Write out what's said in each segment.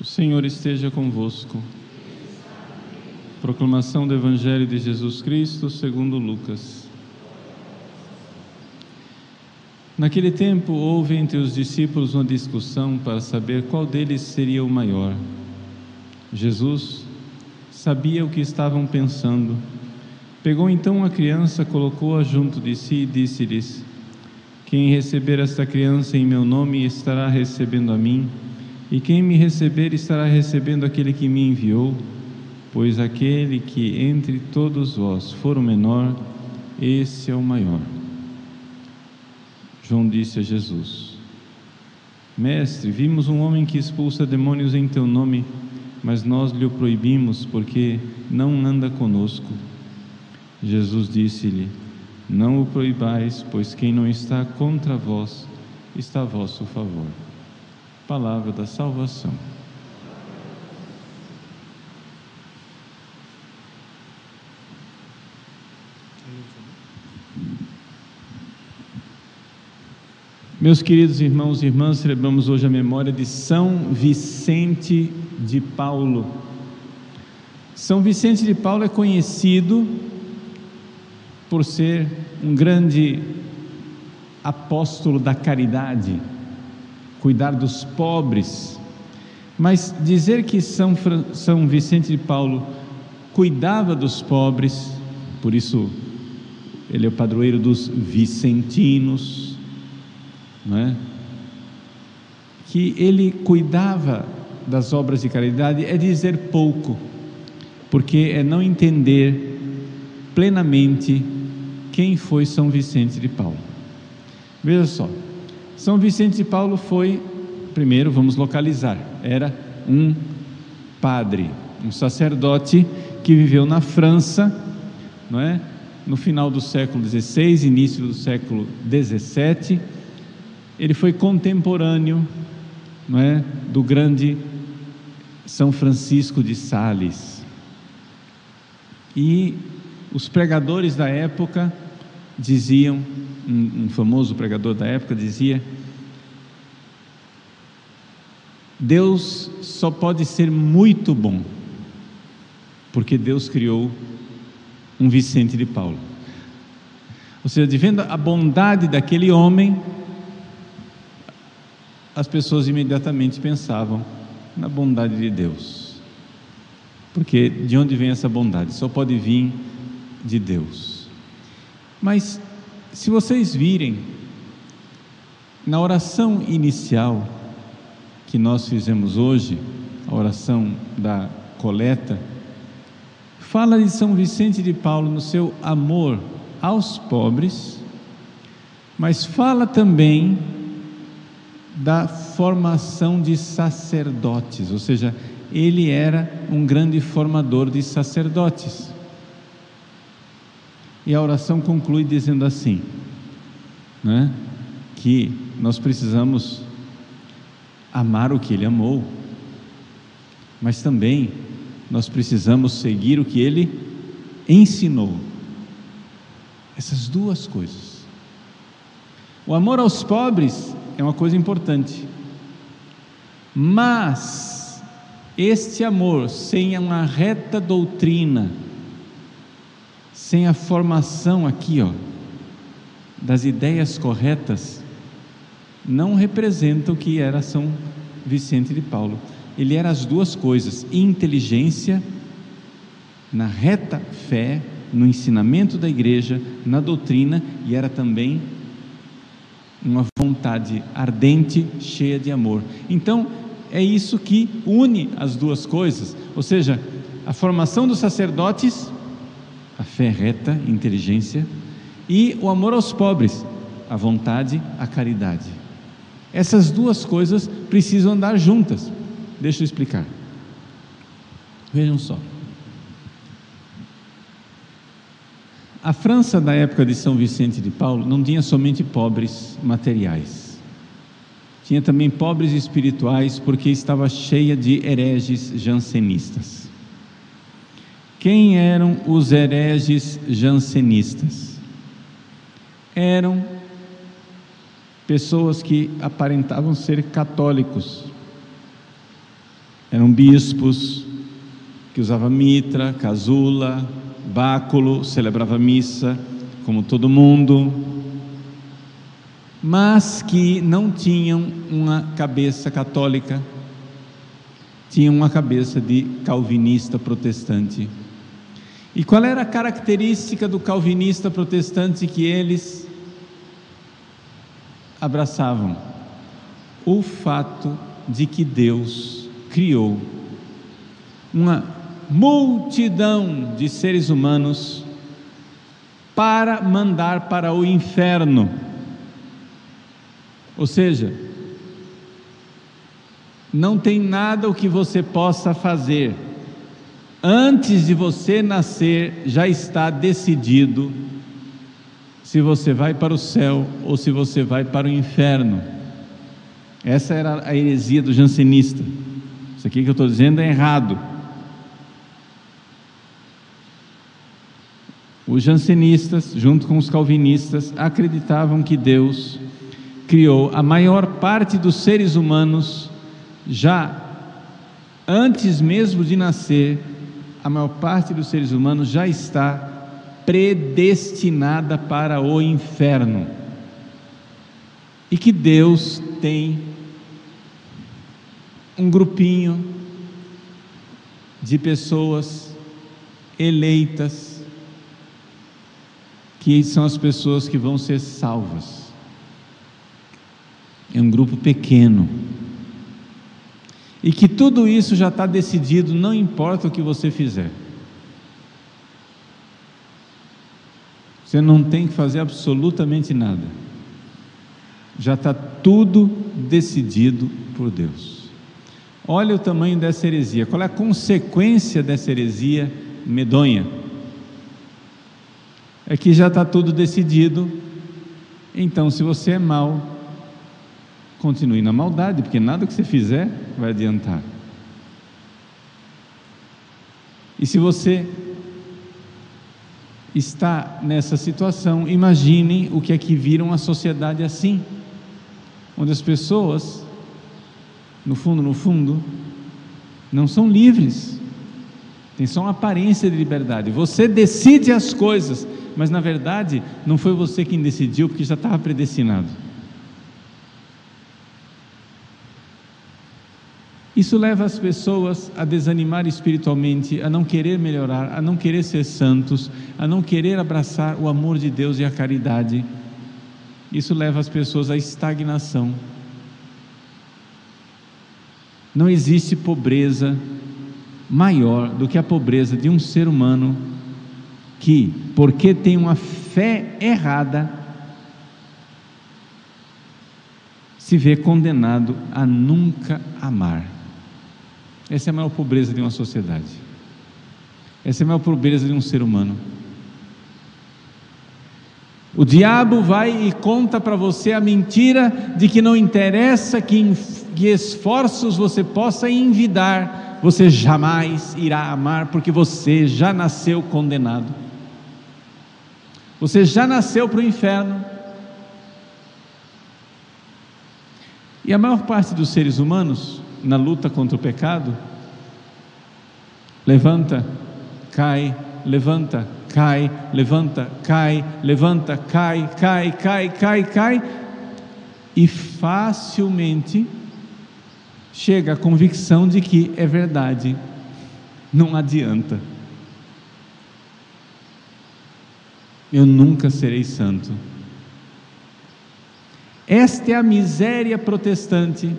O Senhor esteja convosco. Proclamação do Evangelho de Jesus Cristo segundo Lucas. Naquele tempo houve entre os discípulos uma discussão para saber qual deles seria o maior. Jesus sabia o que estavam pensando. Pegou então a criança, colocou-a junto de si e disse-lhes: Quem receber esta criança em meu nome estará recebendo a mim. E quem me receber estará recebendo aquele que me enviou, pois aquele que entre todos vós for o menor, esse é o maior. João disse a Jesus: Mestre, vimos um homem que expulsa demônios em teu nome, mas nós lhe o proibimos porque não anda conosco. Jesus disse-lhe: Não o proibais, pois quem não está contra vós está a vosso favor palavra da salvação. Meus queridos irmãos e irmãs, celebramos hoje a memória de São Vicente de Paulo. São Vicente de Paulo é conhecido por ser um grande apóstolo da caridade cuidar dos pobres. Mas dizer que São, São Vicente de Paulo cuidava dos pobres, por isso ele é o padroeiro dos vicentinos, não é? que ele cuidava das obras de caridade é dizer pouco, porque é não entender plenamente quem foi São Vicente de Paulo. Veja só, são Vicente de Paulo foi, primeiro vamos localizar, era um padre, um sacerdote que viveu na França, não é? no final do século XVI, início do século XVII. Ele foi contemporâneo não é? do grande São Francisco de Sales. E os pregadores da época diziam um, um famoso pregador da época dizia: Deus só pode ser muito bom, porque Deus criou um Vicente de Paulo. Ou seja, de vendo a bondade daquele homem, as pessoas imediatamente pensavam na bondade de Deus. Porque de onde vem essa bondade? Só pode vir de Deus. Mas se vocês virem, na oração inicial que nós fizemos hoje, a oração da coleta, fala de São Vicente de Paulo no seu amor aos pobres, mas fala também da formação de sacerdotes, ou seja, ele era um grande formador de sacerdotes. E a oração conclui dizendo assim, né, que nós precisamos amar o que ele amou, mas também nós precisamos seguir o que ele ensinou. Essas duas coisas. O amor aos pobres é uma coisa importante, mas este amor sem uma reta doutrina, sem a formação aqui, ó, das ideias corretas, não representa o que era São Vicente de Paulo. Ele era as duas coisas: inteligência na reta fé, no ensinamento da igreja, na doutrina, e era também uma vontade ardente, cheia de amor. Então, é isso que une as duas coisas, ou seja, a formação dos sacerdotes a fé reta, inteligência, e o amor aos pobres, a vontade, a caridade. Essas duas coisas precisam andar juntas. Deixa eu explicar. Vejam só. A França da época de São Vicente de Paulo não tinha somente pobres materiais. Tinha também pobres espirituais, porque estava cheia de hereges jansenistas. Quem eram os hereges jansenistas? Eram pessoas que aparentavam ser católicos, Eram bispos que usavam mitra, casula, báculo, celebrava missa, como todo mundo, mas que não tinham uma cabeça católica, tinham uma cabeça de calvinista protestante. E qual era a característica do calvinista protestante que eles abraçavam? O fato de que Deus criou uma multidão de seres humanos para mandar para o inferno. Ou seja, não tem nada o que você possa fazer. Antes de você nascer, já está decidido se você vai para o céu ou se você vai para o inferno. Essa era a heresia do jansenista. Isso aqui que eu estou dizendo é errado. Os jansenistas, junto com os calvinistas, acreditavam que Deus criou a maior parte dos seres humanos já antes mesmo de nascer, a maior parte dos seres humanos já está predestinada para o inferno. E que Deus tem um grupinho de pessoas eleitas, que são as pessoas que vão ser salvas. É um grupo pequeno. E que tudo isso já está decidido, não importa o que você fizer. Você não tem que fazer absolutamente nada. Já está tudo decidido por Deus. Olha o tamanho dessa heresia. Qual é a consequência dessa heresia medonha? É que já está tudo decidido. Então, se você é mau, continue na maldade, porque nada que você fizer vai adiantar. E se você está nessa situação, imagine o que é que viram a sociedade assim, onde as pessoas no fundo, no fundo, não são livres. Tem só uma aparência de liberdade. Você decide as coisas, mas na verdade não foi você quem decidiu, porque já estava predestinado. Isso leva as pessoas a desanimar espiritualmente, a não querer melhorar, a não querer ser santos, a não querer abraçar o amor de Deus e a caridade. Isso leva as pessoas à estagnação. Não existe pobreza maior do que a pobreza de um ser humano que, porque tem uma fé errada, se vê condenado a nunca amar. Essa é a maior pobreza de uma sociedade. Essa é a maior pobreza de um ser humano. O diabo vai e conta para você a mentira de que não interessa que que esforços você possa envidar, você jamais irá amar, porque você já nasceu condenado. Você já nasceu para o inferno. E a maior parte dos seres humanos, na luta contra o pecado, levanta, cai, levanta, cai, levanta, cai, levanta, cai, cai, cai, cai, cai, e facilmente chega à convicção de que é verdade, não adianta. Eu nunca serei santo. Esta é a miséria protestante,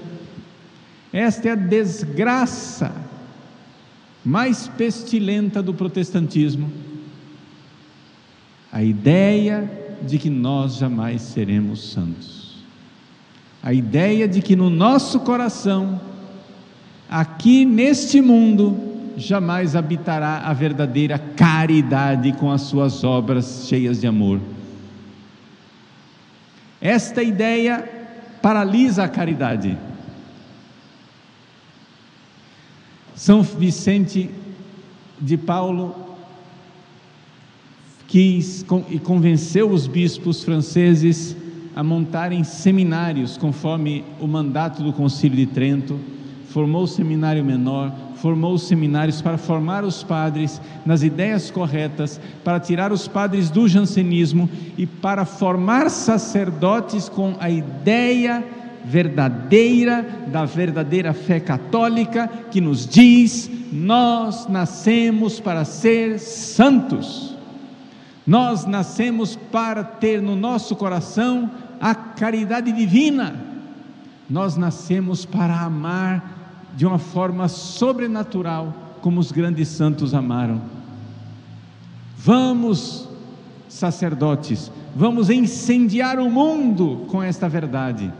esta é a desgraça mais pestilenta do protestantismo. A ideia de que nós jamais seremos santos. A ideia de que no nosso coração aqui neste mundo jamais habitará a verdadeira caridade com as suas obras cheias de amor. Esta ideia paralisa a caridade. São Vicente de Paulo quis e convenceu os bispos franceses a montarem seminários conforme o mandato do Concílio de Trento. Formou o seminário menor, formou os seminários para formar os padres nas ideias corretas, para tirar os padres do jansenismo e para formar sacerdotes com a ideia verdadeira da verdadeira fé católica que nos diz: nós nascemos para ser santos. Nós nascemos para ter no nosso coração a caridade divina. Nós nascemos para amar de uma forma sobrenatural, como os grandes santos amaram. Vamos, sacerdotes, vamos incendiar o mundo com esta verdade.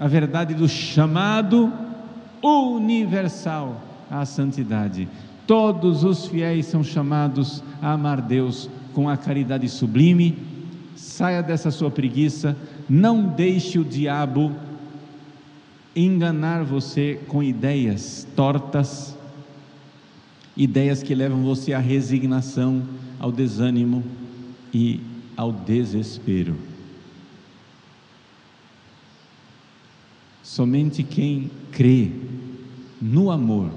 A verdade do chamado universal à santidade. Todos os fiéis são chamados a amar Deus com a caridade sublime. Saia dessa sua preguiça, não deixe o diabo enganar você com ideias tortas, ideias que levam você à resignação, ao desânimo e ao desespero. Somente quem crê no amor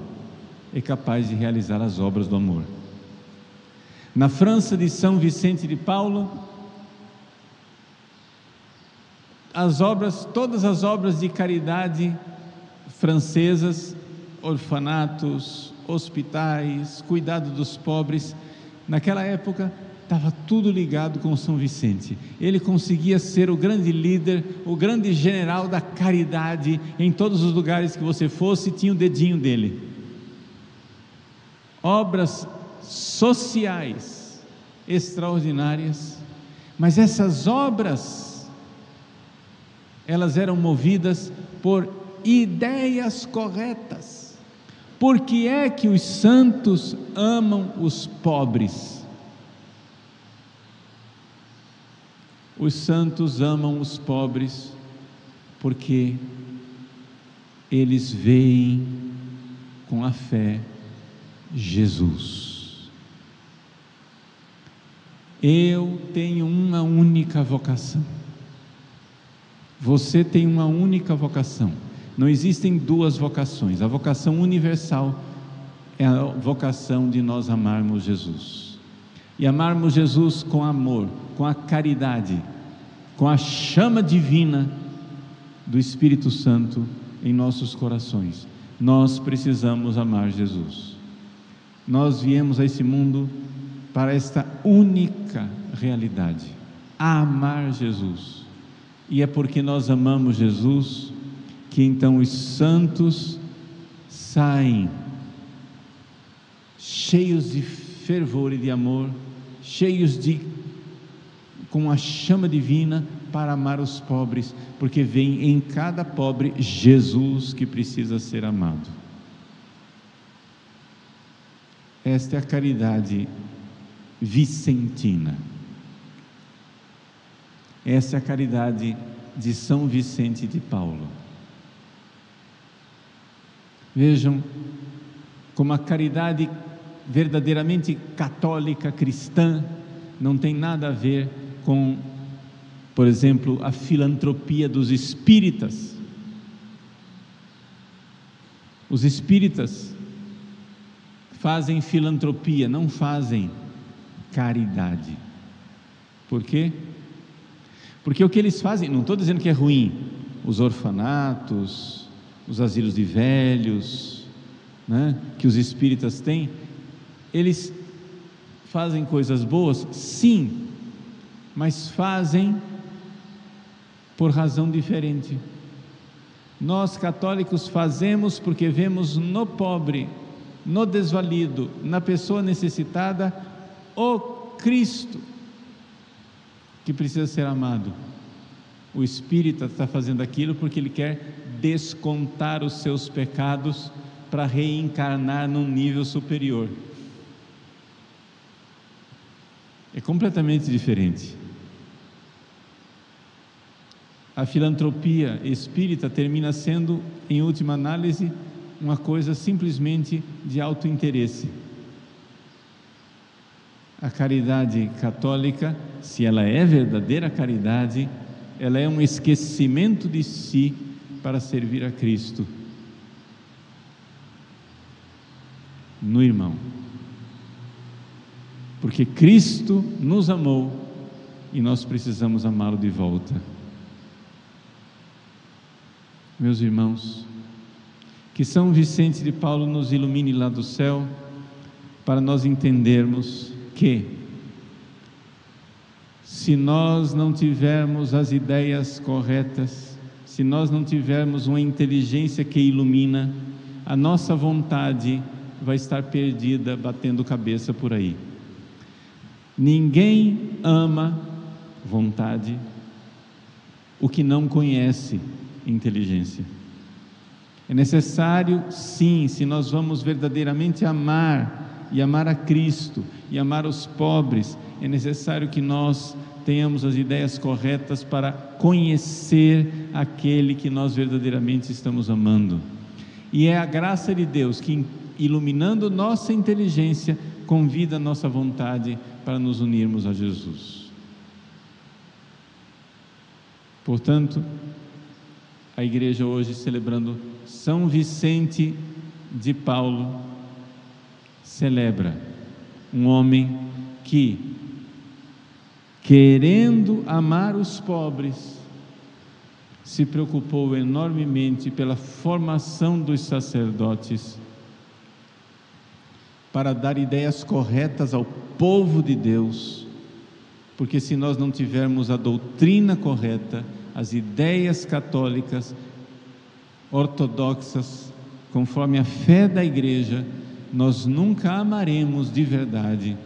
é capaz de realizar as obras do amor. Na França de São Vicente de Paulo, as obras, todas as obras de caridade francesas, orfanatos, hospitais, cuidado dos pobres, naquela época estava tudo ligado com São Vicente. Ele conseguia ser o grande líder, o grande general da caridade em todos os lugares que você fosse, tinha o dedinho dele. Obras sociais extraordinárias, mas essas obras elas eram movidas por ideias corretas. Por que é que os santos amam os pobres? Os santos amam os pobres porque eles veem com a fé Jesus. Eu tenho uma única vocação. Você tem uma única vocação. Não existem duas vocações. A vocação universal é a vocação de nós amarmos Jesus. E amarmos Jesus com amor, com a caridade, com a chama divina do Espírito Santo em nossos corações. Nós precisamos amar Jesus. Nós viemos a esse mundo para esta única realidade: amar Jesus. E é porque nós amamos Jesus que então os santos saem cheios de fervor e de amor, cheios de com a chama divina para amar os pobres, porque vem em cada pobre Jesus que precisa ser amado. Esta é a caridade vicentina. Essa é a caridade de São Vicente de Paulo. Vejam como a caridade verdadeiramente católica cristã não tem nada a ver com, por exemplo, a filantropia dos espíritas. Os espíritas fazem filantropia, não fazem caridade. Por quê? Porque o que eles fazem, não estou dizendo que é ruim, os orfanatos, os asilos de velhos, né, que os espíritas têm, eles fazem coisas boas, sim, mas fazem por razão diferente. Nós católicos fazemos porque vemos no pobre, no desvalido, na pessoa necessitada, o Cristo que precisa ser amado. O espírita está fazendo aquilo porque ele quer descontar os seus pecados para reencarnar num nível superior. É completamente diferente. A filantropia espírita termina sendo, em última análise, uma coisa simplesmente de alto interesse. A caridade católica, se ela é verdadeira caridade, ela é um esquecimento de si para servir a Cristo no irmão. Porque Cristo nos amou e nós precisamos amá-lo de volta. Meus irmãos, que São Vicente de Paulo nos ilumine lá do céu, para nós entendermos que, se nós não tivermos as ideias corretas, se nós não tivermos uma inteligência que ilumina, a nossa vontade vai estar perdida batendo cabeça por aí. Ninguém ama vontade o que não conhece inteligência. É necessário, sim, se nós vamos verdadeiramente amar e amar a Cristo e amar os pobres, é necessário que nós tenhamos as ideias corretas para conhecer aquele que nós verdadeiramente estamos amando. E é a graça de Deus que, iluminando nossa inteligência, convida nossa vontade para nos unirmos a Jesus. Portanto, a igreja hoje celebrando São Vicente de Paulo, celebra um homem que, querendo amar os pobres, se preocupou enormemente pela formação dos sacerdotes, para dar ideias corretas ao povo de Deus, porque se nós não tivermos a doutrina correta, as ideias católicas ortodoxas, conforme a fé da igreja, nós nunca amaremos de verdade,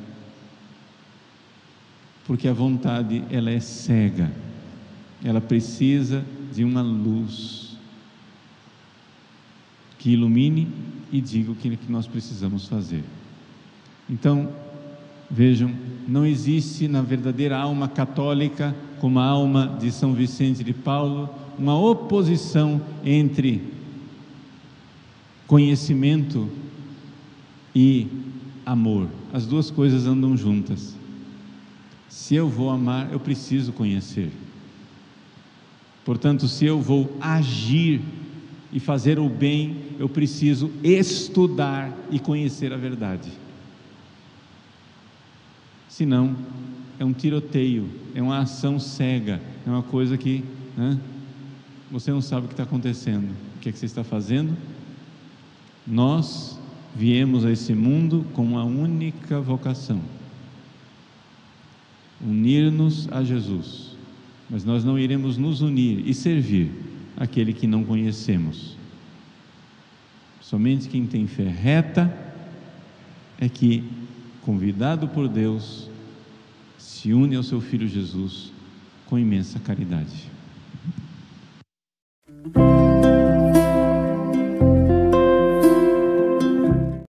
porque a vontade ela é cega, ela precisa de uma luz que ilumine e diga o que nós precisamos fazer. Então, vejam, não existe na verdadeira alma católica como a alma de São Vicente de Paulo, uma oposição entre conhecimento e amor. As duas coisas andam juntas. Se eu vou amar, eu preciso conhecer. Portanto, se eu vou agir e fazer o bem, eu preciso estudar e conhecer a verdade. Senão, é um tiroteio, é uma ação cega, é uma coisa que né, você não sabe o que está acontecendo. O que é que você está fazendo? Nós viemos a esse mundo com uma única vocação: unir-nos a Jesus. Mas nós não iremos nos unir e servir aquele que não conhecemos. Somente quem tem fé reta é que, convidado por Deus, se une ao seu filho Jesus com imensa caridade.